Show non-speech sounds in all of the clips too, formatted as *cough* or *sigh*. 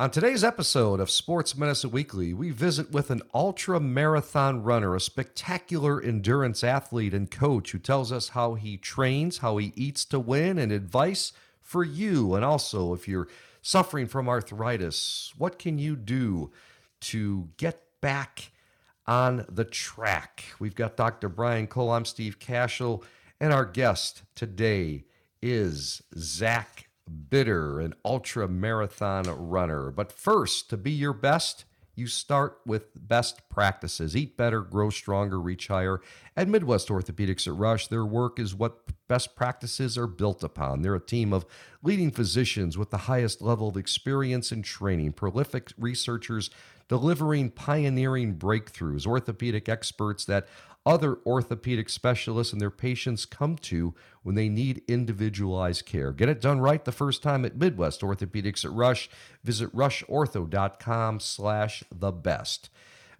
On today's episode of Sports Medicine Weekly, we visit with an ultra marathon runner, a spectacular endurance athlete and coach who tells us how he trains, how he eats to win, and advice for you. And also, if you're suffering from arthritis, what can you do to get back on the track? We've got Dr. Brian Cole. I'm Steve Kashul, and our guest today is Zach Bitter, an ultra marathon runner. But first, to be your best, you start with best practices. Eat better, grow stronger, reach higher. At Midwest Orthopedics at Rush, their work is what best practices are built upon. They're a team of leading physicians with the highest level of experience and training, prolific researchers delivering pioneering breakthroughs, orthopedic experts that other orthopedic specialists and their patients come to when they need individualized care. Get it done right the first time at Midwest Orthopedics at Rush. Visit rushortho.com slash the best.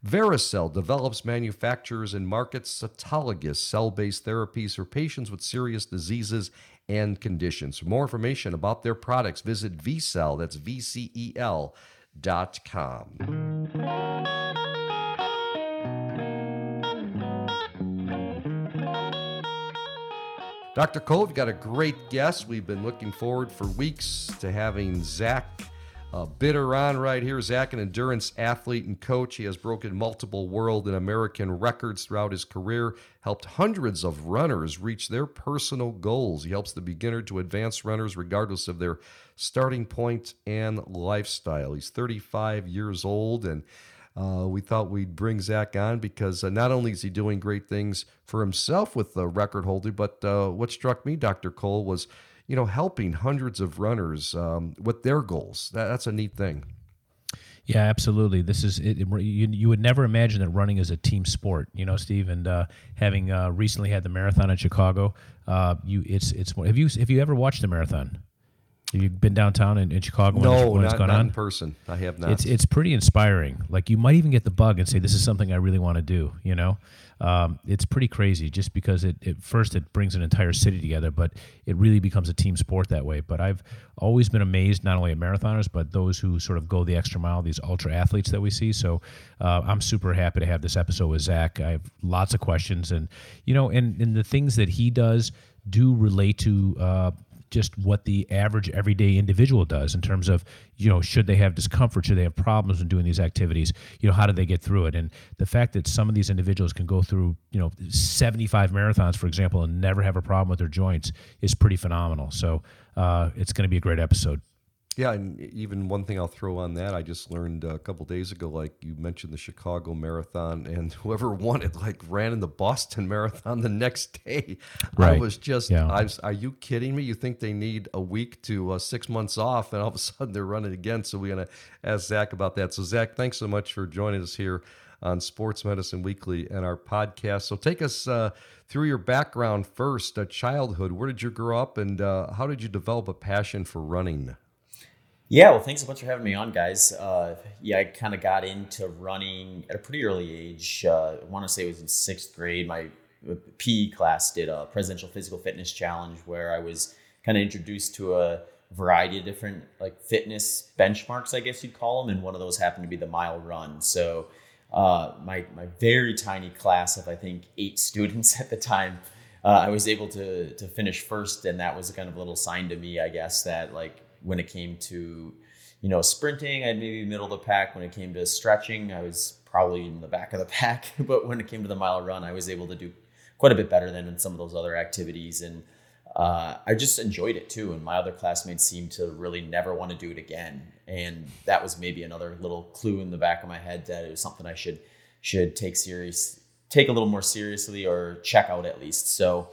Develops, manufactures, and markets autologous cell-based therapies for patients with serious diseases and conditions. For more information about their products, visit vcel, that's V-C-E-L, dot com. Dr. Cole, you've got a great guest. We've been looking forward for weeks to having Zach uh, Bitter on right here. Zach, an endurance athlete and coach. He has broken multiple world and American records throughout his career, helped hundreds of runners reach their personal goals. He helps the beginner to advanced runners regardless of their starting point and lifestyle. He's 35 years old and uh, we thought we'd bring Zach on because uh, not only is he doing great things for himself with the record holder, but uh, what struck me, Dr. Cole, was you know helping hundreds of runners um, with their goals. That, that's a neat thing. Yeah, absolutely. This is it, you, you would never imagine that running is a team sport, you know, Steve. And uh, having uh, recently had the marathon in Chicago, uh, you it's it's have you have you ever watched the marathon? Have you been downtown in, in Chicago? No, when, when not, it's gone not on? in person. I have not. It's it's pretty inspiring. Like you might even get the bug and say, "This is something I really want to do." You know, um, it's pretty crazy. Just because it, it first it brings an entire city together, but it really becomes a team sport that way. But I've always been amazed not only at marathoners, but those who sort of go the extra mile. These ultra athletes that we see. So uh, I'm super happy to have this episode with Zach. I have lots of questions, and you know, and and the things that he does do relate to. Uh, just what the average everyday individual does in terms of you know should they have discomfort should they have problems in doing these activities you know how do they get through it? And the fact that some of these individuals can go through you know 75 marathons for example and never have a problem with their joints is pretty phenomenal. So uh, it's going to be a great episode Yeah, and even one thing I'll throw on that, I just learned a couple days ago, like you mentioned the Chicago Marathon, *laughs* and whoever won it, like ran in the Boston *laughs* Marathon the next day. I was just, Yeah. I was, are you kidding me? You think they need a week to uh, six months off, and all of a *laughs* sudden they're running again. So we're going to ask Zach about that. So, Zach, thanks so much for joining us here on Sports Medicine Weekly and our podcast. So, take us uh, through your background first, uh, childhood. Where did you grow up, and uh, how did you develop a passion for running? Yeah, well, thanks so much for having me on, guys. Uh, yeah, I kind of got into running at a pretty early age. Uh, I want to say it was in sixth grade. My PE class did a presidential physical fitness challenge where I was kind of introduced to a variety of different like fitness benchmarks, I guess you'd call them, and one of those happened to be the mile run. So uh, my my very tiny class of I think eight *laughs* students at the time, uh, I was able to to finish first, and that was kind of a little sign to me, I guess, that like when it came to you know sprinting, I'd maybe middle of the pack. When it came to stretching, I was probably in the back of the *laughs* pack. but when it came to the mile run, I was able to do quite a bit better than in some of those other activities and. Uh, I just enjoyed it too, and my other classmates seemed to really never want to do it again. And that was maybe another little clue in the back of my head that it was something I should should take serious, take a little more seriously, or check out at least. So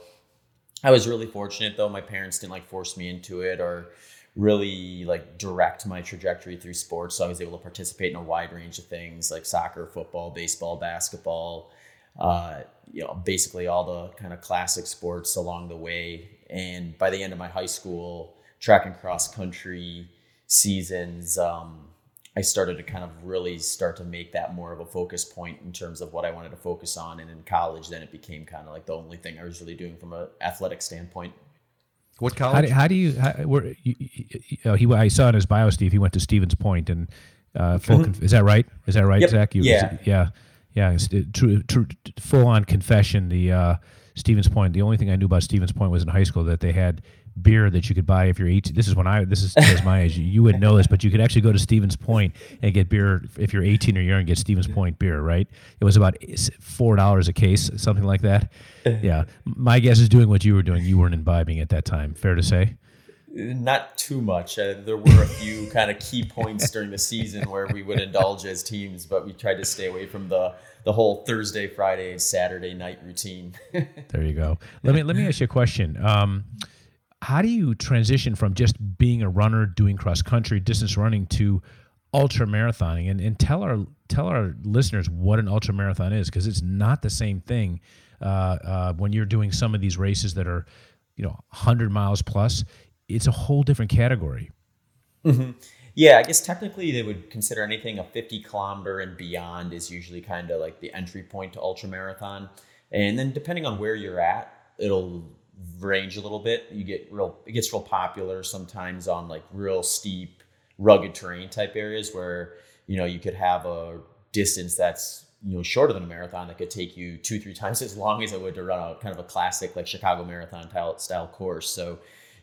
I was really fortunate though. My parents didn't like force me into it or really like direct my trajectory through sports. So I was able to participate in a wide range of things like soccer, football, baseball, basketball, uh, you know, basically all the kind of classic sports along the way. And by the end of my high school track and cross country seasons, um, I started to kind of really start to make that more of a focus point in terms of what I wanted to focus on. And in college, then it became kind of like the only thing I was really doing from an athletic standpoint. What How college? do, how do you? How, where, you, you know, he I saw in his bio, Steve. He went to Stevens Point, and uh, full. Conf- is that right? Is that right, Yep. Zach? You, Yeah. it- yeah, yeah. True, true, full on confession. The uh, Stevens Point. The only thing I knew about Stevens Point was in high school that they had beer that you could buy if you're 18. This is when I. This is just my age. You, you wouldn't know this, but you could actually go to Stevens Point and get beer if you're 18 or younger and get Stevens Point beer. Right? It was about four dollars a case, something like that. *laughs* Yeah. My guess is doing what you were doing. You weren't imbibing at that time. Fair to say. Not too much. Uh, there were a few *laughs* kind of key points during the season where we would indulge as teams, but we tried to stay away from the the whole Thursday, Friday, Saturday night routine. *laughs* There you go. Let me let me ask you a question. Um, how do you transition from just being a runner, doing cross country, distance running, to ultra marathoning? And and tell our tell our listeners what an ultra marathon is, because it's not the same thing uh, uh, when you're doing some of these races that are, you know, hundred miles plus. It's a whole different category. Yeah, I guess technically they would consider anything a 50 kilometer and beyond is usually kind of like the entry point to ultra marathon. And then depending on where you're at, it'll range a little bit. You get real, it gets real popular sometimes on like real steep, rugged terrain type areas where, you know, you could have a distance that's, you know, shorter than a marathon that could take you two, three *laughs* times as long as it would to run a kind of a classic like Chicago marathon style, course. So,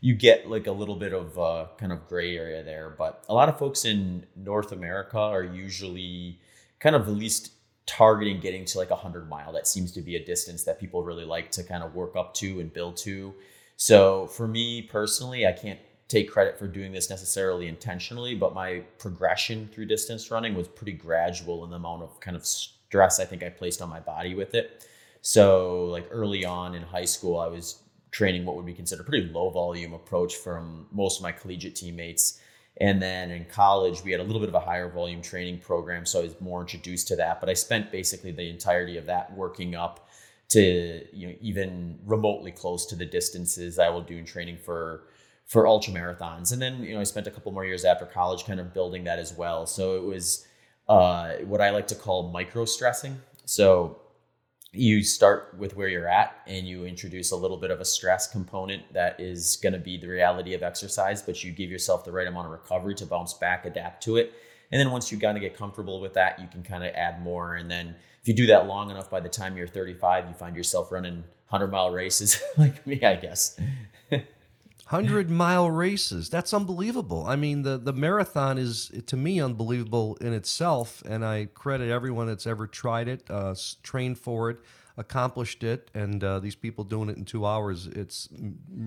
you get like a little bit of uh, kind of gray area there. But a lot of folks in North America are usually kind of at least targeting getting to like a hundred mile. That seems to be a distance that people really like to kind of work up to and build to. So for me personally, I can't take credit for doing this necessarily intentionally, but my progression through distance running was pretty gradual in the amount of kind of stress I think I placed on my body with it. So like early on in high school, I was training what would be considered a pretty low volume approach from most of my collegiate teammates. And then in college, we had a little bit of a higher volume training program. So I was more introduced to that. But I spent basically the entirety of that working up to, you know, even remotely close to the distances I will do in training for for ultra marathons. And then, you know, I spent a couple more years after college kind of building that as well. So it was uh, what I like to call micro stressing. So you start with where you're at and you introduce a little bit of a stress component that is going to be the reality of exercise, but you give yourself the right amount of recovery to bounce back, adapt to it. And then once you kind of get comfortable with that, you can kind of add more. And then if you do that long enough, by the time you're 35, you find yourself running 100 mile races *laughs* like me, I guess. *laughs* Hundred mile races. That's unbelievable. I mean, the the marathon is to me unbelievable in itself, and I credit everyone that's ever tried it, uh, trained for it, accomplished it, and uh, these people doing it in two hours. It's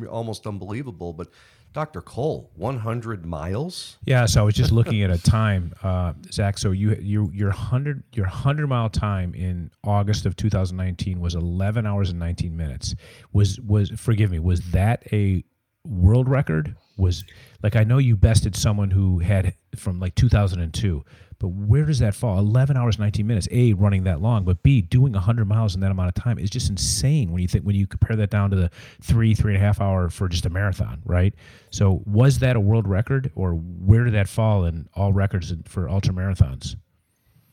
almost unbelievable. But Dr. Cole, one hundred miles. Yeah, so I was just looking at a time, uh, Zach. So you you your hundred your hundred mile time in August of 2019 was 11 hours and 19 minutes. Was was forgive me? Was that a world record? Was like I know you bested someone who had from like 2002, but where does that fall? 11 hours 19 minutes. A running that long, but B doing 100 miles in that amount of time is just insane when you think when you compare that down to the three three and a half hour for just a marathon, right? So was that a world record, or where did that fall in all records for ultra marathons?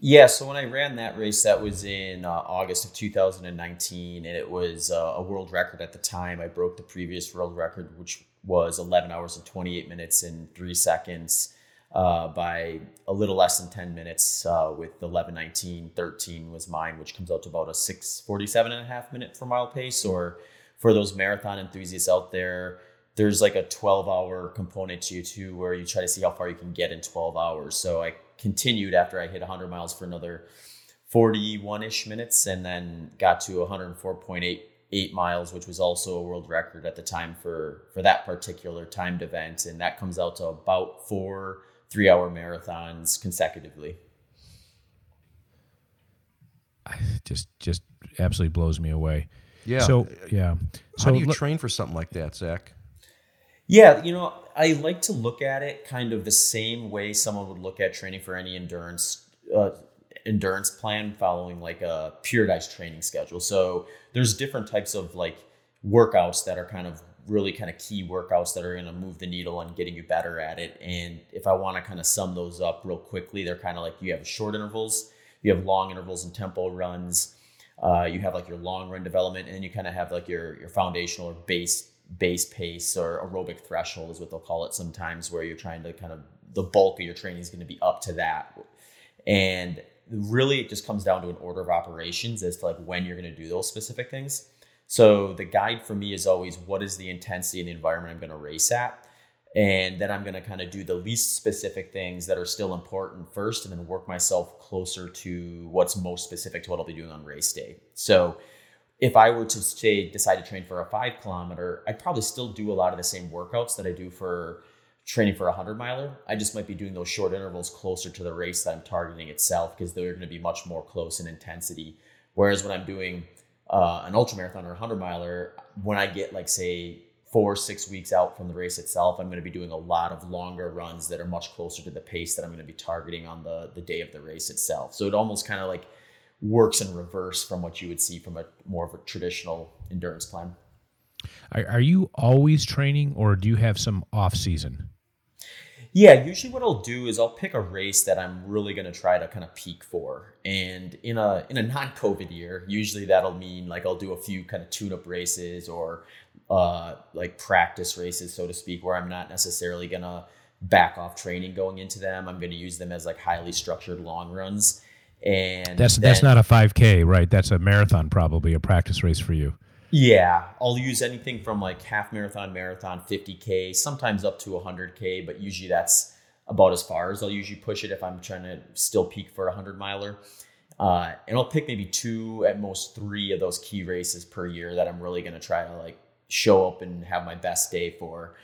Yeah, so when I ran that race, that was in uh, August of 2019, and it was uh, a world record at the time. I broke the previous world record, which was 11 hours and 28 minutes and three seconds, uh, by a little less than 10 minutes. Uh, with 11:19, 13 was mine, which comes out to about a 6:47 and a half minute per mile pace. Or for those marathon enthusiasts out there, there's like a 12 hour component to you too, where you try to see how far you can get in 12 hours. So I continued after I hit 100 miles for another 41 ish minutes and then got to 104.88 miles, which was also a world record at the time for, for that particular timed event. And that comes out to about four three hour marathons consecutively. Just just absolutely blows me away. Yeah. So uh, yeah. So How do you let- train for something like that, Zach? Yeah, you know, I like to look at it kind of the same way someone would look at training for any endurance uh, endurance plan, following like a periodized training schedule. So there's different types of like workouts that are kind of really kind of key workouts that are going to move the needle on getting you better at it. And if I want to kind of sum those up real quickly, they're kind of like you have short intervals, you have long intervals and tempo runs. Uh, you have like your long run development, and you kind of have like your your foundational or base base pace or aerobic threshold is what they'll call it sometimes, where you're trying to kind of the bulk of your training is going to be up to that. And really, it just comes down to an order of operations as to like when you're going to do those specific things. So the guide for me is always what is the intensity and the environment I'm going to race at. And then I'm going to kind of do the least specific things that are still important first and then work myself closer to what's most specific to what I'll be doing on race day. So if I were to say decide to train for a five kilometer, I'd probably still do a lot of the same workouts that I do for training for a hundred miler. I just might be doing those short intervals closer to the race that I'm targeting itself because they're going to be much more close in intensity. Whereas when I'm doing uh, an ultra marathon or a hundred miler, when I get like say four six weeks out from the race itself, I'm going to be doing a lot of longer runs that are much closer to the pace that I'm going to be targeting on the the day of the race itself. So it almost kind of like works in reverse from what you would see from a more of a traditional endurance plan. Are, are you always training, or do you have some off season? Yeah, usually what I'll do is I'll pick a race that I'm really going to try to kind of peak for. And in a in a non-COVID year, usually that'll mean like I'll do a few kind of tune-up races or uh, like practice races, so to speak, where I'm not necessarily going to back off training going into them. I'm going to use them as like highly structured long runs. And that's then, that's not a 5K, right? That's a marathon, probably a practice race for you. Yeah, I'll use anything from like half marathon, marathon, 50K, sometimes up to 100K, but usually that's about as far as I'll usually push it if I'm trying to still peak for a 100 miler. Uh, and I'll pick maybe two, at most three of those key races per year that I'm really going to try to like show up and have my best day for.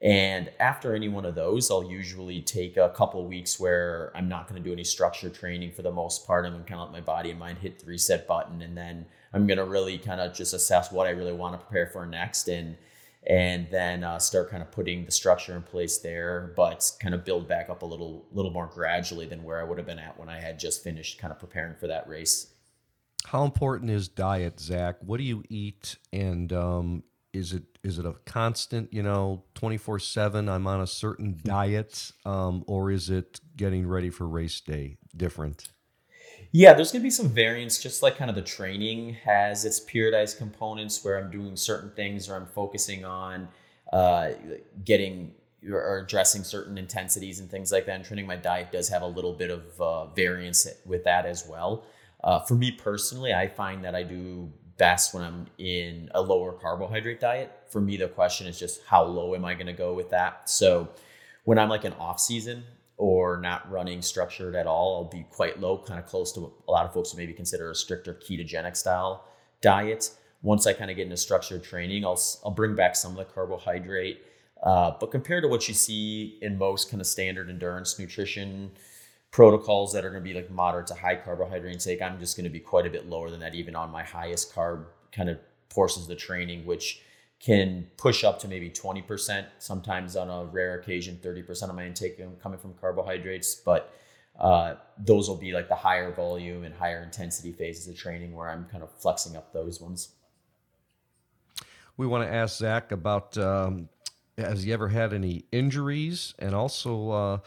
And after any one of those, I'll usually take a couple weeks where I'm not going to do any structure training for the most part. I'm going to kind of let my body and mind hit the reset button and then I'm gonna really kind of just assess what I really want to prepare for next, and and then uh, start kind of putting the structure in place there, but kind of build back up a little little more gradually than where I would have been at when I had just finished kind of preparing for that race. How important is diet, Zach? What do you eat, and um, is it is it a constant, you know, twenty four seven? I'm on a certain diet, um, or is it getting ready for race day different? Yeah, there's going to be some variance, just like kind of the training has its periodized components where I'm doing certain things or I'm focusing on uh, getting or addressing certain intensities and things like that. And training my diet does have a little bit of uh, variance with that as well. Uh, for me personally, I find that I do best when I'm in a lower carbohydrate diet. For me, the question is just how low am I going to go with that? So when I'm like an off season, or not running structured at all, I'll be quite low, kind of close to a lot of folks would maybe consider a stricter ketogenic style diet. Once I kind of get into structured training, I'll I'll bring back some of the carbohydrate. Uh, but compared to what you see in most kind of standard endurance nutrition protocols that are going to be like moderate to high carbohydrate intake, I'm just going to be quite a bit lower than that, even on my highest carb kind of portions of the training, which can push up to maybe 20%, sometimes on a rare occasion, 30% of my intake coming from carbohydrates. But uh, those will be like the higher volume and higher intensity phases of training where I'm kind of flexing up those ones. We want to ask Zach about um, has he ever had any injuries and also uh,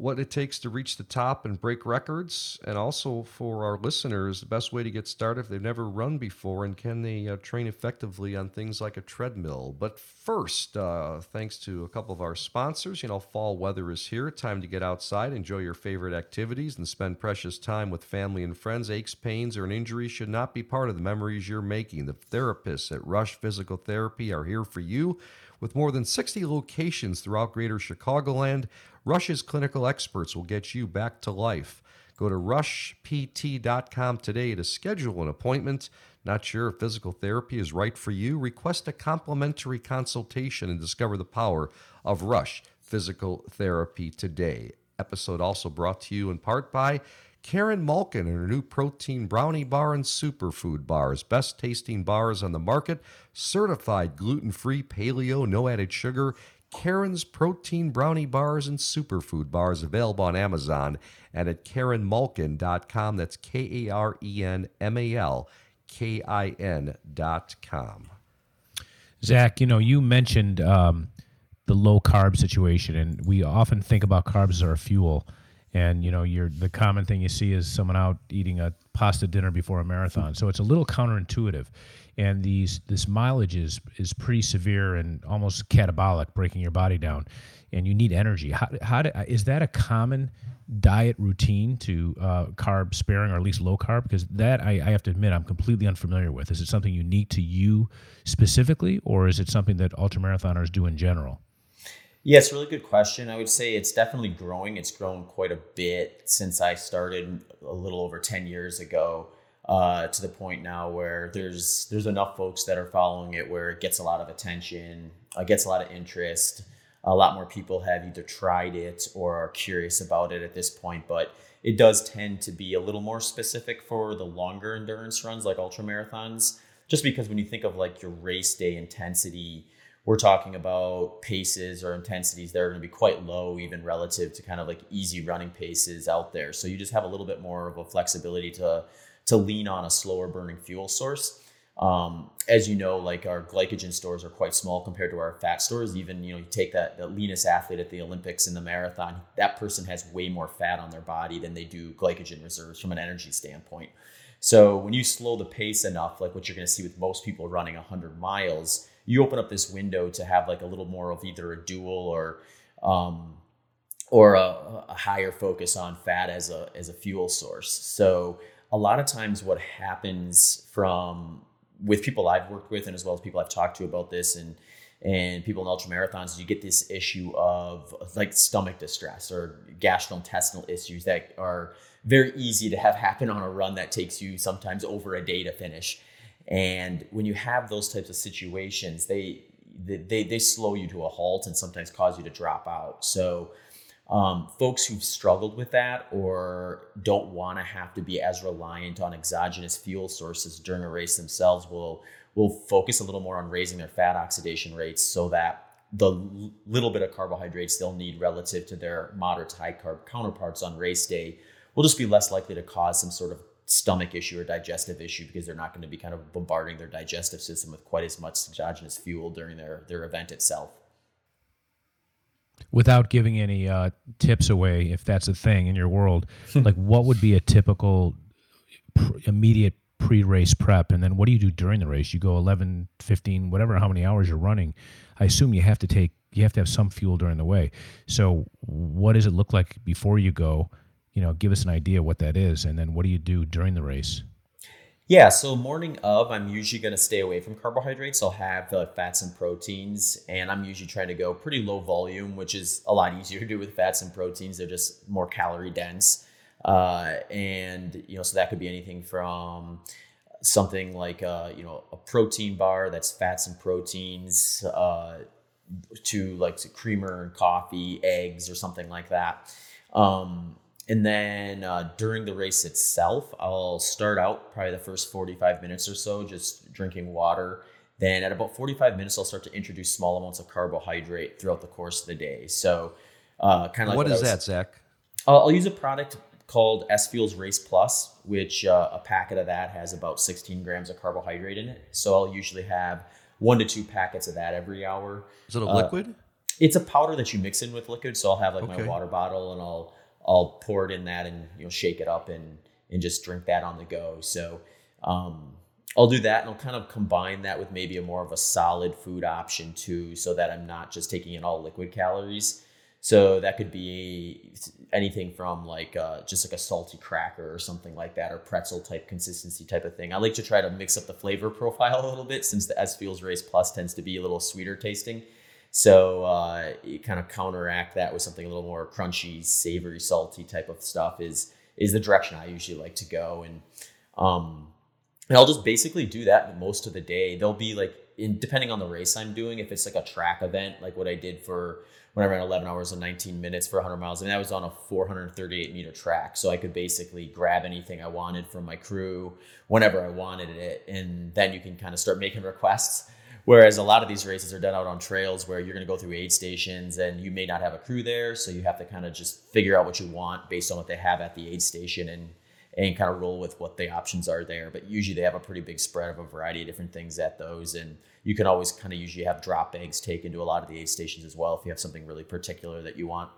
what it takes to reach the top and break records, and also for our listeners, the best way to get started if they've never run before, and can they uh, train effectively on things like a treadmill. But first, uh, thanks to a couple of our sponsors, you know, fall weather is here. Time to get outside, enjoy your favorite activities, and spend precious time with family and friends. Aches, pains, or an injury should not be part of the memories you're making. The therapists at Rush Physical Therapy are here for you. With more than 60 locations throughout greater Chicagoland, Rush's clinical experts will get you back to life. Go to rushpt.com today to schedule an appointment. Not sure if physical therapy is right for you? Request a complimentary consultation and discover the power of Rush Physical Therapy today. Episode also brought to you in part by Karen Malkin and her new protein brownie bar and superfood bars. Best tasting bars on the market, certified gluten free, paleo, no added sugar Karen's Protein Brownie Bars and Superfood Bars available on Amazon and at KarenMalkin.com. That's K A R E N M A L K I N.com. Zach, you know, you mentioned um, the low carb situation, and we often think about carbs as our fuel. and you know you're the common thing you see is someone out eating a pasta dinner before a marathon so it's a little counterintuitive and these this mileage is is pretty severe and almost catabolic breaking your body down and you need energy how, how do, is that a common diet routine to uh, carb sparing or at least low carb because that I, I have to admit i'm completely unfamiliar with is it something unique to you specifically or is it something that ultramarathoners do in general yeah, it's a really good question. I would say it's definitely growing. It's grown quite a bit since I started a little over 10 years ago. Uh, to the point now where there's there's enough folks that are following it where it gets a lot of attention, uh, gets a lot of interest. A lot more people have either tried it or are curious about it at this point, but it does tend to be a little more specific for the longer endurance runs like ultra marathons. Just because when you think of like your race day intensity, we're talking about paces or intensities that are going to be quite low, even relative to kind of like easy running paces out there. So you just have a little bit more of a flexibility to to lean on a slower burning fuel source. Um, as you know, like our glycogen stores are quite small compared to our fat stores. Even you know, you take that the leanest athlete at the Olympics in the marathon, that person has way more fat on their body than they do glycogen reserves from an energy standpoint. So when you slow the pace enough, like what you're going to see with most people running 100 miles, you open up this window to have like a little more of either a dual or um, or a, a, higher focus on fat as a as a fuel source. So a lot of times, what happens from with people I've worked with and as well as people I've talked to about this and and people in ultra marathons, you get this issue of like stomach distress or gastrointestinal issues that are very easy to have *laughs* happen on a run that takes you sometimes over a day to finish. And when you have those types of situations, they they they slow you to a halt and sometimes cause you to drop out. So um, folks who've struggled with that or don't want to have to be as reliant on exogenous fuel sources during a race themselves will will focus a little more on raising their fat oxidation rates so that the little bit of carbohydrates they'll need relative to their moderate to high carb counterparts on race day will just be less likely to cause some sort of stomach issue or digestive issue because they're not going to be kind of bombarding their digestive system with quite as much exogenous fuel during their their event itself. Without giving any uh, tips away, if that's a thing in your world, *laughs* like what would be a typical pr- immediate pre-race prep? And then what do you do during the race? You go 11 15 whatever how many hours you're running. I assume you have to take you have to have some fuel during the way. So what does it look like before you go? You know, give us an idea what that is, and then what do you do during the race? Yeah, so morning of, I'm usually going to stay away from carbohydrates. I'll have the fats and proteins, and I'm usually trying to go pretty low volume, which is a lot easier to do with fats and proteins. They're just more calorie dense, uh, and you know, so that could be anything from something like uh, you know a protein bar that's fats and proteins uh, to like creamer and coffee, eggs, or something like that. Um, and then uh, during the race itself, I'll start out probably the first 45 minutes or so just drinking water. Then at about 45 minutes, I'll start to introduce small amounts of carbohydrate throughout the course of the day. So, uh, kind of like what, what is was, that, Zach? I'll, I'll, use a product called S Fuels Race Plus, which uh, a packet of that has about 16 grams of carbohydrate in it. So I'll usually have one to two packets of that every hour. Is it a liquid? It's a powder that you mix in with liquid. So I'll have like okay. my water bottle and I'll I'll pour it in that and you know shake it up and and just drink that on the go. So um, I'll do that and I'll kind of combine that with maybe a more of a solid food option too, so that I'm not just taking in all liquid calories. So that could be anything from like uh, just like a salty cracker or something like that, or pretzel type consistency type of thing. I like to try to mix up the flavor *laughs* profile a little bit since the S Fuels Race Plus tends to be a little sweeter tasting. So uh, you kind of counteract that with something a little more crunchy, savory, salty type of stuff is is the direction I usually like to go. And um, and I'll just basically do that most of the day. There'll be like in depending on the race I'm doing, if it's like a track event, like what I did for when I ran 11 hours and 19 minutes for 100 miles, I mean that was on a 438 meter track, so I could basically grab anything I wanted from my crew whenever I wanted it, and then you can kind of start making requests Whereas a lot of these races are done out on trails where you're going to go through aid stations and you may not have a crew there, so you have to kind of just figure out what you want based on what they have at the aid station and and kind of roll with what the options are there. But usually they have a pretty big spread of a variety of different things at those, and you can always kind of usually have drop bags taken to a lot of the aid stations as well if you have something really particular that you want.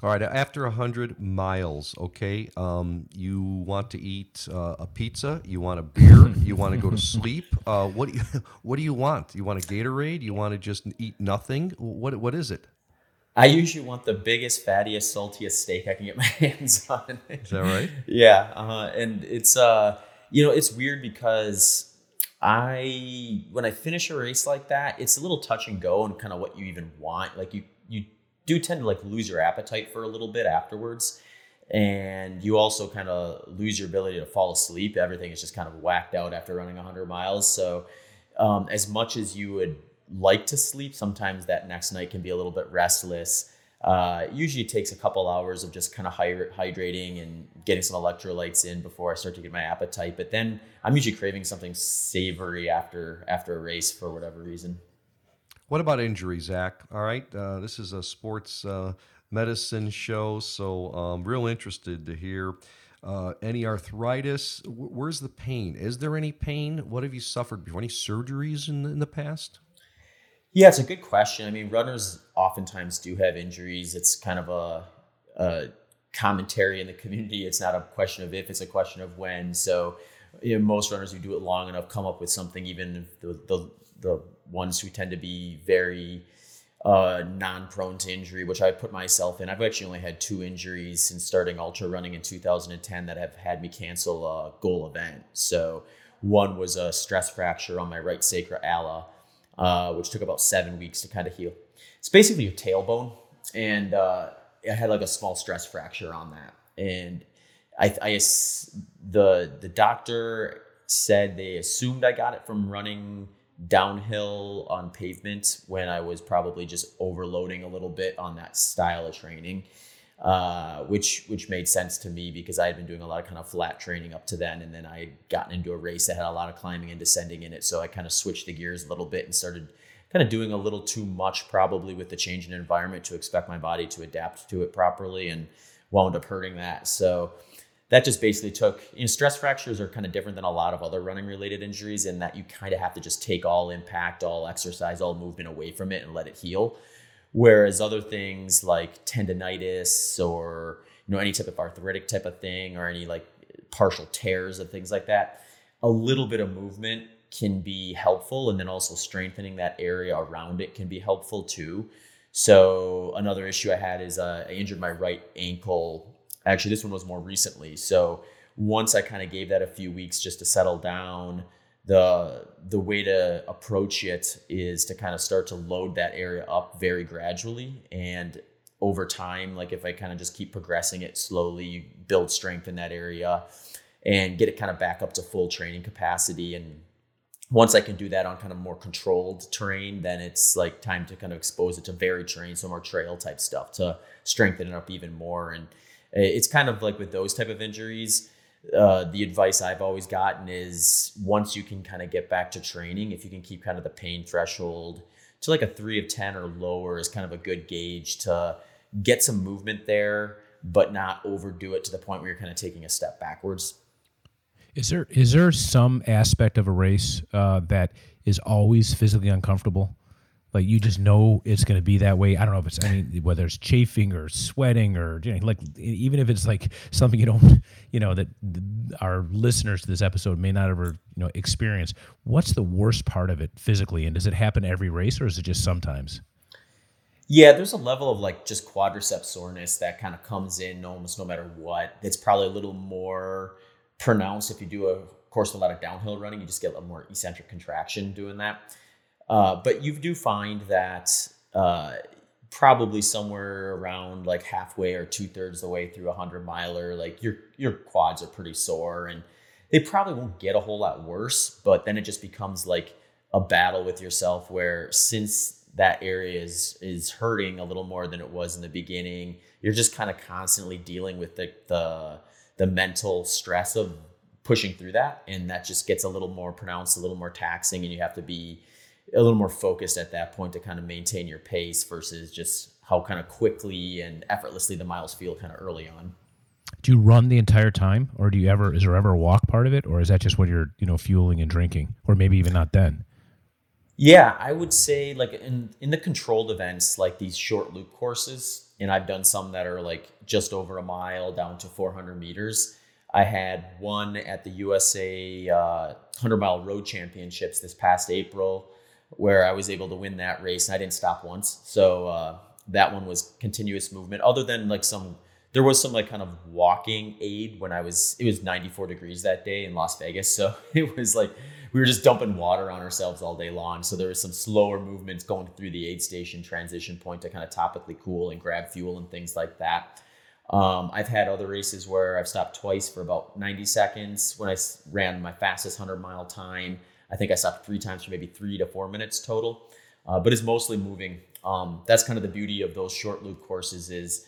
All right, after 100 miles, okay, um, you want to eat uh, a pizza, you want a beer, *laughs* you want to go to sleep. Uh, what, do you, *laughs* what do you want? You want a Gatorade? You want to just eat nothing? What, what is it? I usually want the biggest, fattiest, saltiest steak I can get *laughs* my hands on. Is that right? yeah, uh, and it's uh, you know, it's weird because I when I finish a race like that, it's a little touch and go and kind of what you even want. Like you you do tend to like lose your appetite for a little bit afterwards and you also kind of lose your ability to fall asleep everything is just kind of whacked out after running 100 miles so um, as much as you would like to sleep sometimes that next night can be a little bit restless uh, usually takes a couple hours of just kind of hydrating and getting some electrolytes in before I start to get my appetite. But then I'm usually craving something savory after after a race for whatever reason. What about injury, Zach? All right, uh, this is a sports uh, medicine show, so I'm real interested to hear uh, any arthritis. where's the pain? Is there any pain? What have you suffered before? Any surgeries in, in the past? Yeah, it's a good question. I mean, runners oftentimes do have injuries. It's kind of a, a commentary in the community. It's not a question of if; it's a question of when. So, you know, most runners who do it long enough come up with something, even the, the the ones who tend to be very uh, non-prone to injury, which I put myself in. I've actually only had two injuries since starting ultra running in 2010 that have had me cancel a goal event. So one was a stress fracture on my right sacroiliac, uh, which took about seven weeks to kind of heal. It's basically your tailbone, and uh, I had like a small stress fracture on that, and I, I the the doctor said they assumed I got it from running downhill on pavement when I was probably just overloading a little bit on that style of training, uh, which which made sense to me because I had been doing a lot of kind of flat training up to then, and then I had gotten into a race that had a lot of climbing and descending in it, so I kind of switched the gears a little bit and started kind of doing a little too much probably with the change in environment to expect my body to adapt to it properly and wound up hurting that. So that just basically took you know stress fractures are kind of different than a lot of other running related injuries in that you kind of have to just take all impact all exercise all movement away from it and let it heal. Whereas other things like tendonitis or you know any type of arthritic type of thing or any like partial tears and things like that a little bit of movement can be helpful and then also strengthening that area around it can be helpful too. So another issue i had is uh, i injured my right ankle Actually, this one was more recently. So once I kind of gave that a few weeks just to settle down, the the way to approach it is to kind of start to load that area up very gradually. And over time like if i kind of just keep progressing it slowly build strength in that area and get it kind of back up to full training capacity. And once i can do that on kind of more controlled terrain then it's like time to kind of expose it to varied terrain so more trail type stuff to strengthen it up even more. And it's kind of like with those type of injuries uh, the advice I've always gotten is once you can kind of get back to training, if you can keep kind of the pain threshold to like a three of 10 or lower is kind of a good gauge to get some movement there, but not overdo it to the point where you're kind of taking a step backwards. Is there is there some aspect of a race uh, that is always physically uncomfortable? Like you just know it's going to be that way. I don't know if it's any whether it's chafing or sweating or you know, like even if it's like something you don't *laughs* you know that our listeners to this episode may not ever you know experience. What's the worst part of it physically, and does it happen every race or is it just sometimes? Yeah, there's a level of like just quadricep soreness that kind of comes in almost no matter what. It's probably a little more pronounced if you do a course a lot of downhill running. You just get a little more eccentric contraction doing that. Uh, but you do find that uh, probably somewhere around like halfway or two thirds the way through a hundred miler, like your your quads are pretty sore, and they probably won't get a whole lot worse. But then it just becomes like a battle with yourself, where since that area is is hurting a little more than it was in the beginning, you're just kind of constantly dealing with the the the mental stress of pushing through that, and that just gets a little more pronounced, a little more taxing, and you have to be a little more focused at that point to kind of maintain your pace versus just how kind of quickly and effortlessly the miles feel kind of early on. Do you run the entire time, or do you ever? Is there ever a walk part of it, or is that just when you're you know fueling and drinking, or maybe even not then? Yeah, I would say like in in the controlled events, like these short loop courses, and I've done some that are like just over a mile down to 400 meters. I had one at the USA uh, 100 mile road championships this past April, where I was able to win that race, I didn't stop once. So uh, that one was continuous movement. Other than like some, there was some like kind of walking aid when I was. It was 94 degrees that day in Las Vegas, so *laughs* it was like we were just dumping water on ourselves all day long. So there was some slower movements going through the aid station transition point to kind of topically cool and grab fuel and things like that. Um, I've had other races where I've stopped twice for about 90 seconds. When I ran my fastest 100 mile time, I think I stopped three times for maybe three to four minutes total, uh, but it's mostly moving. Um, that's kind of the beauty of those short loop courses is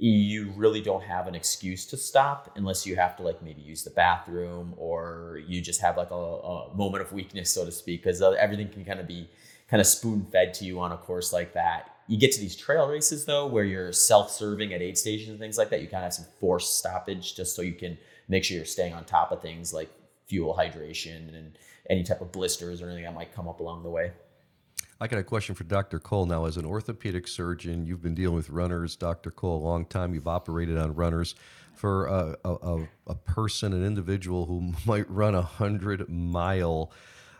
you really don't have an excuse to stop unless you have to like maybe use the bathroom or you just have like a, a moment of weakness so to speak because uh, everything can kind of be kind of spoon fed to you on a course like that you get to these trail races though where you're self-serving at aid stations and things like that you kind of have some forced stoppage just so you can make sure you're staying on top of things like fuel hydration and any type of blisters or anything that might come up along the way I got a question for Dr. Cole now. As an orthopedic surgeon, you've been dealing with runners, Dr. Cole, a long time. You've operated on runners. For a, a, a person, an individual who *laughs* might run a hundred mile,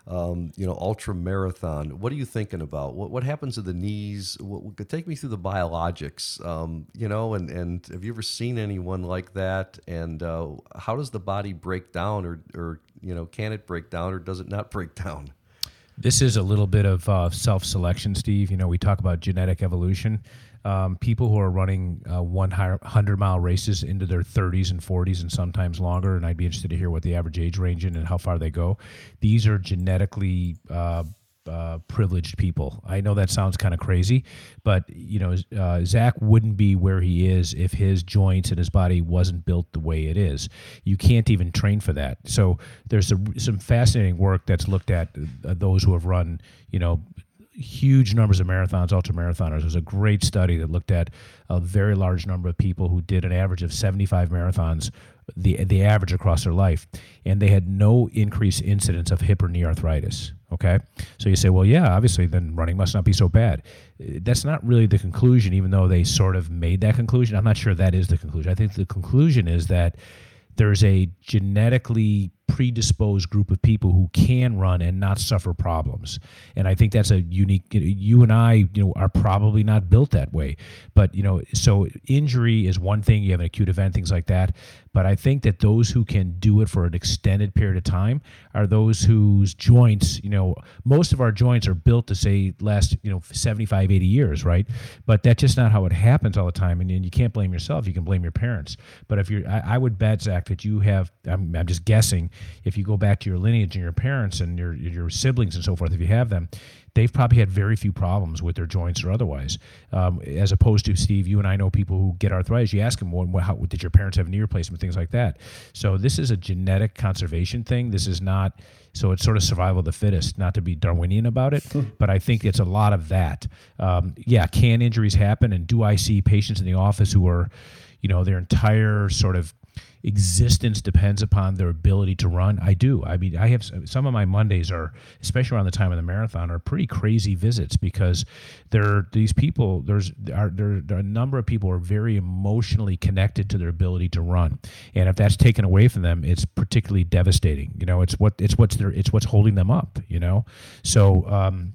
um, you know, ultra marathon, what are you thinking about? What what happens to the knees? What, take me through the biologics, um, you know, and and have you ever seen anyone like that? And uh, how does the body break down, or or you know, can it break down, or does it not break down? This is a little bit of uh, self selection, Steve. You know, we talk about genetic evolution. Um, people who are running uh, 100 mile races into their 30s and 40s and sometimes longer, and I'd be interested to hear what the average age range is and how far they go. These are genetically uh, uh, privileged people. I know that sounds kind of crazy, but you know, uh, Zach wouldn't be where he is if his joints and his body wasn't built the way it is. You can't even train for that. So there's a, some fascinating work that's looked at uh, those who have run, you know, huge numbers of marathons, ultra marathoners. There's a great study that looked at a very large number of people who did an average of 75 marathons, the the average across their life, and they had no increased incidence of hip or knee arthritis. Okay, so you say, well, yeah, obviously, then running must not be so bad. That's not really the conclusion, even though they sort of made that conclusion. I'm not sure that is the conclusion. I think the conclusion is that there's a genetically predisposed group of people who can run and not suffer problems. And i think that's a unique you and i you know are probably not built that way. But you know so injury is one thing you have an acute event things like that. But i think that those who can do it for an extended period of time are those whose joints you know most of our joints are built to say last you know 75 80 years right? But that's just not how it happens all the time. And, and you can't blame yourself. You can blame your parents. But if you're i, I would bet zach that you have I'm, I'm just guessing if you go back to your lineage and your parents and your your siblings and so forth, if you have them, they've probably had very few problems with their joints or otherwise. Um, as opposed to Steve, you and I know people who get arthritis. You ask them, well, how, did your parents have knee replacement, things like that. So this is a genetic conservation thing. This is not. So it's sort of survival of the fittest, not to be Darwinian about it, hmm. but I think it's a lot of that. Um, yeah, can injuries happen? And do I see patients in the office who are, you know, their entire sort of existence depends upon their ability to run. I do. I mean, I have some of my Mondays are, especially around the time of the marathon, are pretty crazy visits because there are these people. There's are there, there are a number of people are very emotionally connected to their ability to run, and if that's taken away from them, it's particularly devastating. You know, it's what it's what's their it's what's holding them up. You know, so um,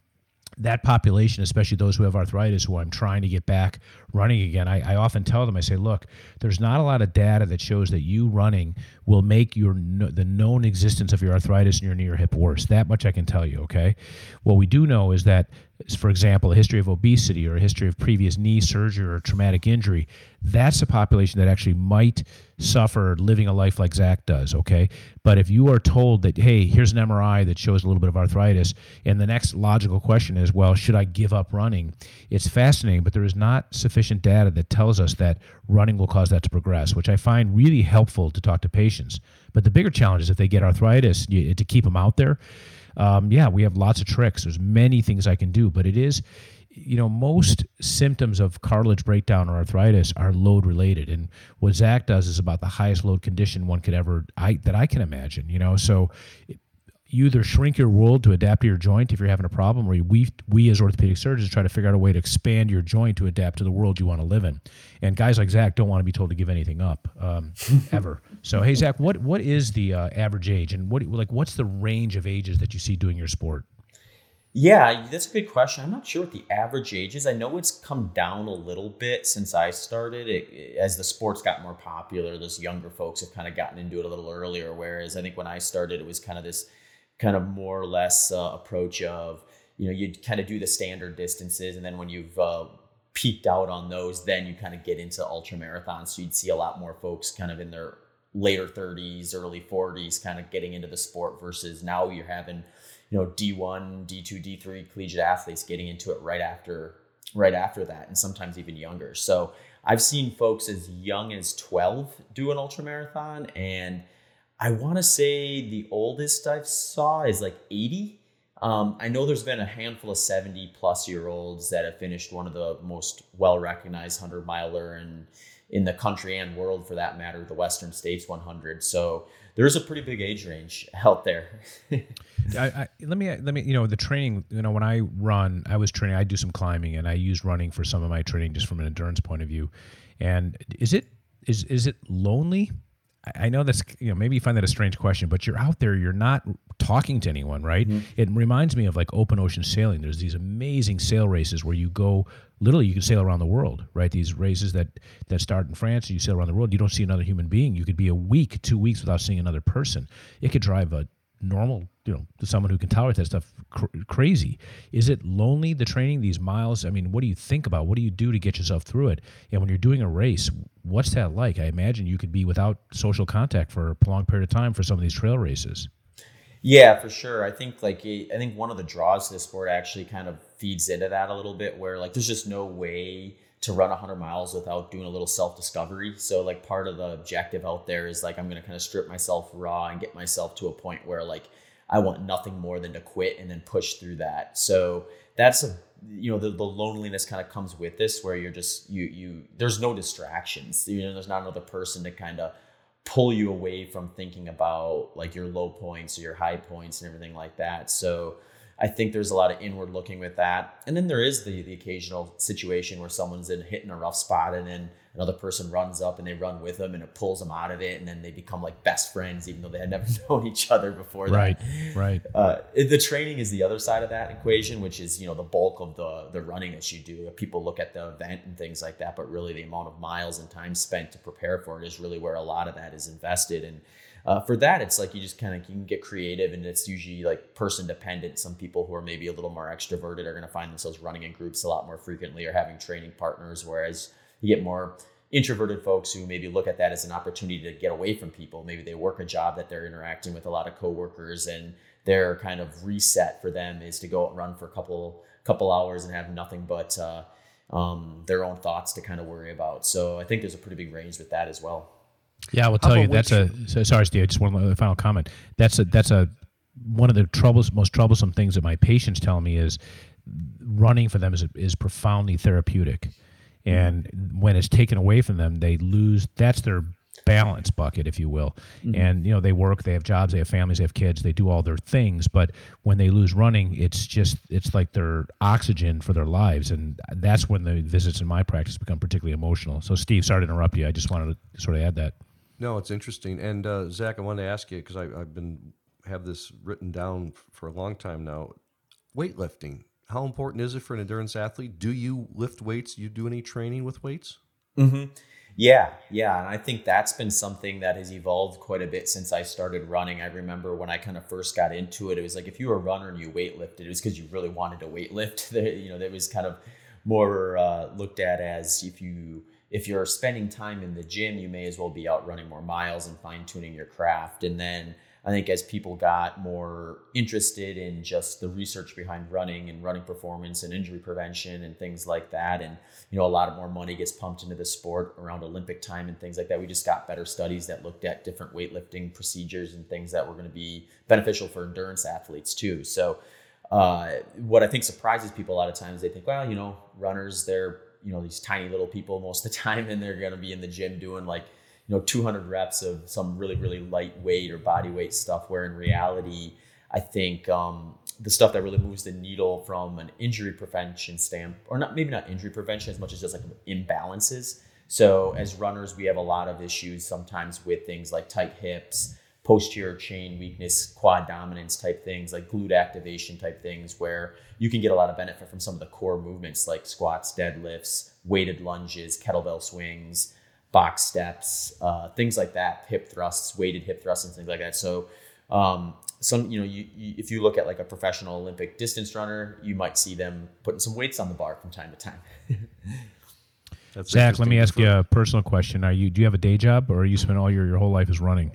that population, especially those who have arthritis, who I'm trying to get back running again, I, I, often tell them, I say, look, there's not a lot of data that shows that you running will make your the known existence of your arthritis in your knee or hip worse. That much I can tell you. Okay, what we do know is that for example, a history of obesity or a history of previous knee surgery or traumatic injury, that's a population that actually might suffer living a life like Zach does, okay? But if you are told that, hey, here's an MRI that shows a little bit of arthritis, and the next logical question is, well, should I give up running? It's fascinating, but there is not sufficient data that tells us that running will cause that to progress, which I find really helpful to talk to patients. But the bigger challenge is if they get arthritis, you, to keep them out there um, yeah, we have lots of tricks. There's many things I can do, but it is, you know, most symptoms of cartilage breakdown or arthritis are load related, and what Zach does is about the highest load condition one could ever I that I can imagine. You know, so you either shrink your world to adapt to your joint if you're having a problem, or we we as orthopedic surgeons try to figure out a way to expand your joint to adapt to the world you want to live in. And guys like Zach don't want to be told to give anything up um, *laughs* ever. So hey, Zach, what what is the uh, average age, and what like what's the range of ages that you see doing your sport? Yeah, that's a good question. I'm not sure what the average age is. I know it's come down a little bit since I started. It, as the sports got more popular, those younger folks have kind of gotten into it a little earlier. Whereas I think when I started, it was kind of this kind of more or less uh, approach of you know you kind of do the standard distances, and then when you've uh, peaked out on those, then you kind of get into ultra marathons. So you'd see a lot more folks kind of in their later 30s, early 40s, kind of getting into the sport versus now you're having you know D1, D2, D3 collegiate athletes getting into it right after right after that and sometimes even younger. So I've seen folks as young as 12 do an ultra marathon and I want to say the oldest I've saw is like 80. Um, I know there's been a handful of 70 plus year olds that have finished one of the most well recognized 100 miler in, in the country and world for that matter, the Western States 100. So there's a pretty big age range out there. *laughs* I, I, let me let me you know the training. You know when I run, I was training. I do some climbing, and I use running for some of my training, just from an endurance point of view. And is it is is it lonely? I know that's you know maybe you find that a strange question, but you're out there, you're not talking to anyone, right? Mm-hmm. It reminds me of like open ocean sailing. There's these amazing sail races where you go literally you can sail around the world, right? These races that that start in France, and you sail around the world. You don't see another human being. You could be a week, two weeks without seeing another person. It could drive a normal, you know, to someone who can tolerate that stuff cr- crazy. Is it lonely the training these miles? I mean, what do you think about? What do you do to get yourself through it? And when you're doing a race, what's that like? I imagine you could be without social contact for a prolonged period of time for some of these trail races. Yeah, for sure. I think like I think one of the draws to the sport actually kind of feeds into that a little bit, where like there's just no way to run 100 miles without doing a little self discovery. So like part of the objective out there is like I'm going to kind of strip myself raw and get myself to a point where like I want nothing more than to quit and then push through that. So that's a you know the, the loneliness kind of comes with this where you're just you you there's no distractions. You know there's not another person to kind of pull you away from thinking about like your low points or your high points and everything like that. So I think there's a lot of inward looking with that. And then there is the the occasional situation where someone's in hitting a rough spot and then another person runs up and they run with them and it pulls them out of it and then they become like best friends even though they had never *laughs* known each other before that. Right, right. *laughs* Uh, the training is the other side of that equation, which is you know the bulk of the the running that you do. People look at the event and things like that, but really the amount of miles and time spent to prepare for it is really where a lot of that is invested. And uh, for that, it's like you just kind of can get creative, and it's usually like person dependent. Some people who are maybe a little more extroverted are going to find themselves running in groups a lot more frequently or having training partners, whereas you get more introverted folks who maybe look at that as an opportunity to get away from people. Maybe they work a job that they're interacting with a lot of coworkers, and their kind of reset for them is to go out and run for a couple couple hours and have nothing but uh, um, their own thoughts to kind of worry about. So I think there's a pretty big range with that as well. Yeah, I will tell you that's a so, sorry, Steve. Just one final comment. That's a that's a one of the troubles most troublesome things that my patients tell me is running for them is is profoundly therapeutic, and when it's taken away from them, they lose. That's their balance bucket, if you will. Mm-hmm. And you know, they work, they have jobs, they have families, they have kids, they do all their things. But when they lose running, it's just it's like their oxygen for their lives, and that's when the visits in my practice become particularly emotional. So, Steve, sorry to interrupt you. I just wanted to sort of add that. No, it's interesting. And uh, Zach, I wanted to ask you because I've been have this written down for a long time now. Weightlifting. How important is it for an endurance athlete? Do you lift weights? You do any training with weights? Mm-hmm. Yeah, yeah, and I think that's been something that has evolved quite a bit since I started running. I remember when I kind of first got into it, it was like if you were a runner and you weightlifted, it was because you really wanted to weightlift. *laughs* you know, that was kind of more uh, looked at as if you if you're spending time in the gym, you may as well be out running more miles and fine tuning your craft. And then I think as people got more interested in just the research behind running and running performance and injury prevention and things like that, and you know a lot of more money gets pumped into the sport around Olympic time and things like that. We just got better studies that looked at different weightlifting procedures and things that were going to be beneficial for endurance athletes too. So. Uh, what I think surprises people a lot of times, they think, well, you know, runners, they're you know these tiny little people most of the *laughs* time and they're going to be in the gym doing like you know 200 reps of some really really lightweight or body weight stuff where in reality I think um, the stuff that really moves the needle from an injury prevention stamp, or not maybe not injury prevention as much as just like imbalances. So as runners, we have a lot of issues sometimes with things like tight hips, posterior chain weakness, quad dominance type things, like glute activation type things, where you can get a lot of benefit from some of the core movements like squats, deadlifts, weighted lunges, kettlebell swings, box steps, uh, things like that, hip thrusts, weighted hip thrusts, and things like that. So um, some you know you, you, if you look at like a professional olympic distance runner you might see them putting some weights on the bar from time to time *laughs* That's Zach, let me ask you a personal question. Are you do you have a day job, or are you spend all your your whole life is running?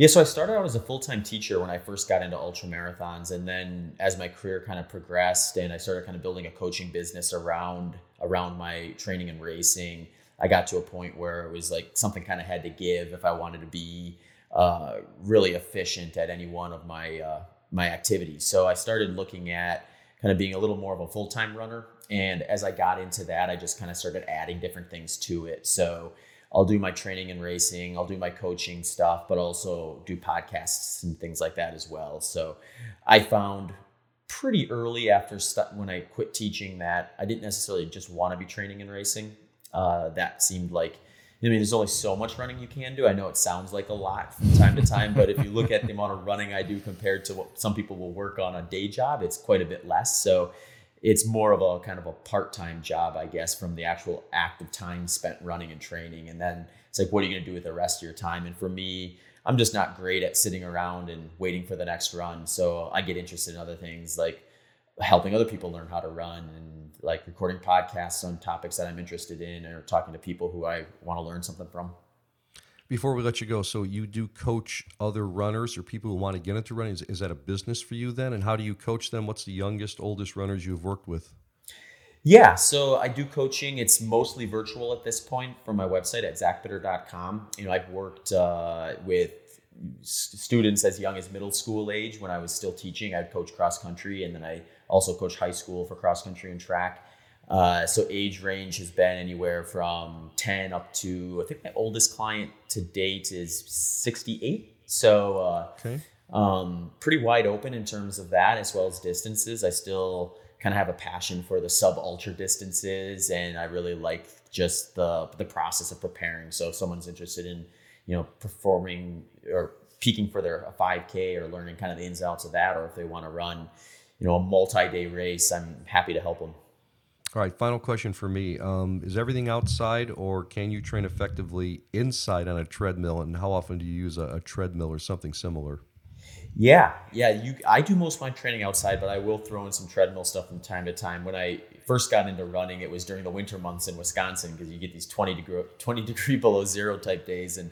Yeah, so I started out as a full time teacher when I first got into ultra marathons, and then as my career kind of progressed, and I started kind of building a coaching business around around my training and racing, I got to a point where it was like something kind of had to give if I wanted to be uh, really efficient at any one of my uh, my activities. So I started looking at kind of being a little more of a full time runner, and as I got into that, I just kind of started adding different things to it. So I'll do my training and racing, I'll do my coaching stuff, but also do podcasts and things like that as well. So I found pretty early after st- when I quit teaching that I didn't necessarily just want to be training and racing. Uh, that seemed like I mean, there's only so much running you can do. I know it sounds like a lot from time to time, but if you look at the amount of running I do compared to what some people will work on a day job, it's quite a bit less. So it's more of a kind of a part-time job, I guess, from the actual active time spent running and training. And then it's like, what are you going to do with the rest of your time? And for me, I'm just not great at sitting around and waiting for the next run. So I get interested in other things like helping other people learn how to run and like recording podcasts on topics that I'm interested in or talking to people who I want to learn something from. Before we let you go, so you do coach other runners or people who want to get into running. Is, is that a business for you then? And how do you coach them? What's the youngest, oldest runners you've worked with? Yeah, so I do coaching. It's mostly virtual at this point from my website at zachbitter.com. You know, I've worked uh, with students as young as middle school age when I was still teaching. I'd coach cross country and then I also coach high school for cross country and track. Uh, so age range has been anywhere from 10 up to I think my oldest client to date is 68. So uh, okay. um, pretty wide open in terms of that as well as distances. I still kind of have a passion for the sub ultra distances and I really like just the the process of preparing. So if someone's interested in you know performing or peaking for their 5K or learning kind of the ins and outs of that, or if they want to run you know a multi-day race, I'm happy to help them. All right, final question for me. Um, is everything outside, or can you train effectively inside on a treadmill? And how often do you use a, a, treadmill or something similar? Yeah, yeah. You, I do most of my training outside, but I will throw in some treadmill stuff from time to time. When I first got into running, it was during the winter months in Wisconsin because you get these 20 degree, 20 degree *laughs* below zero type days, and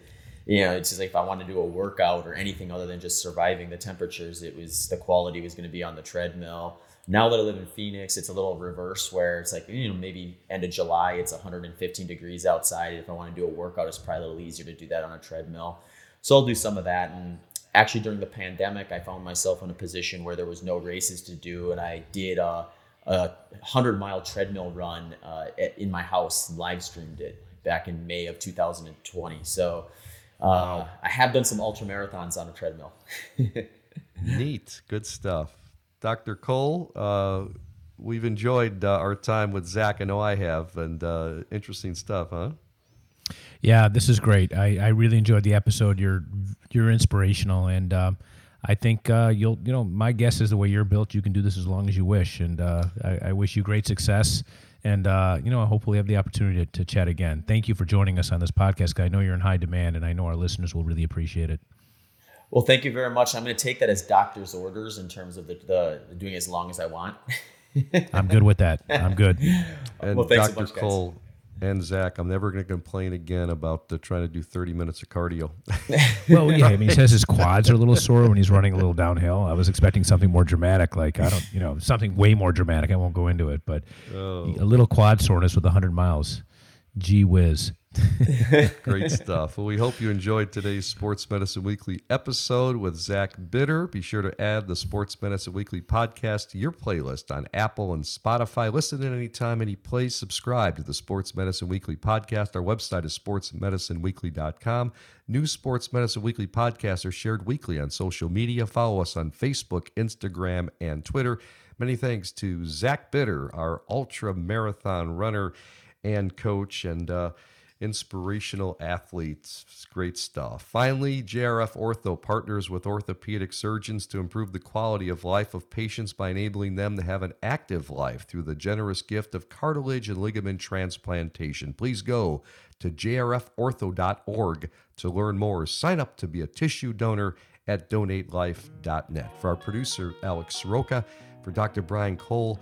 you know, it's just like if I want to do a workout or anything other than just surviving the temperatures, it was the quality was going to be on the treadmill. Now that I live in Phoenix, it's a little reverse where it's like, you know, maybe end of July, it's 115 degrees outside. If I want to do a workout, it's probably a little easier to do that on a treadmill. So I'll do some of that. And actually, during the pandemic, I found myself in a position where there was no races to do. And I did a, a 100 mile treadmill run uh, in my house, live streamed it back in May of 2020. So, uh, I have done some ultra marathons on a treadmill. *laughs* Neat, good stuff, Dr. Cole. Uh, we've enjoyed uh, our time with Zach. I know I have, and uh, interesting stuff, huh? Yeah, this is great. I, I really enjoyed the episode. You're you're inspirational, and um, I think uh, you'll you know my guess is the way you're built, you can do this as long as you wish, and uh, I, I wish you great success. And, uh, you know, hopefully have the opportunity to, to, chat again. Thank you for joining us on this podcast. I know you're in high demand, and I know our listeners will really appreciate it. Well, thank you very much. I'm going to take that as doctor's orders in terms of the, the doing as long as I want. I'm good with that. I'm good. And *laughs* well, thanks Dr. Cole, and Zach, I'm never going to complain again about the, trying to do 30 minutes of cardio. *laughs* well, yeah, I mean, he says his quads are a little sore when he's running a little downhill. I was expecting something more dramatic, like I don't, you know, something way more dramatic. I won't go into it, but oh. a little quad soreness with 100 miles. Gee whiz. Great stuff. Well, we hope you enjoyed today's Sports Medicine Weekly episode with Zach Bitter. Be sure to add the Sports Medicine Weekly podcast to your playlist on Apple and Spotify. Listen at any time, any place. Subscribe to the Sports Medicine Weekly podcast. Our website is sportsmedicineweekly.com. New Sports Medicine Weekly podcasts are shared weekly on social media. Follow us on Facebook, Instagram, and Twitter. Many thanks to Zach Bitter, our ultra marathon runner and coach. And, uh, inspirational athletes. It's great stuff. Finally, JRF Ortho partners with orthopedic surgeons to improve the quality of life of patients by enabling them to have an active life through the generous gift of cartilage and ligament transplantation. Please go to jrfortho.org to learn more. Sign up to be a tissue donor at donatelife.net. For our producer, Alex Roca, for Dr. Brian Cole,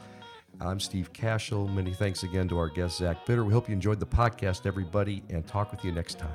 I'm Steve Kashul. Many thanks again to our guest, Zach Bitter. We hope you enjoyed the podcast, everybody, and talk with you next time.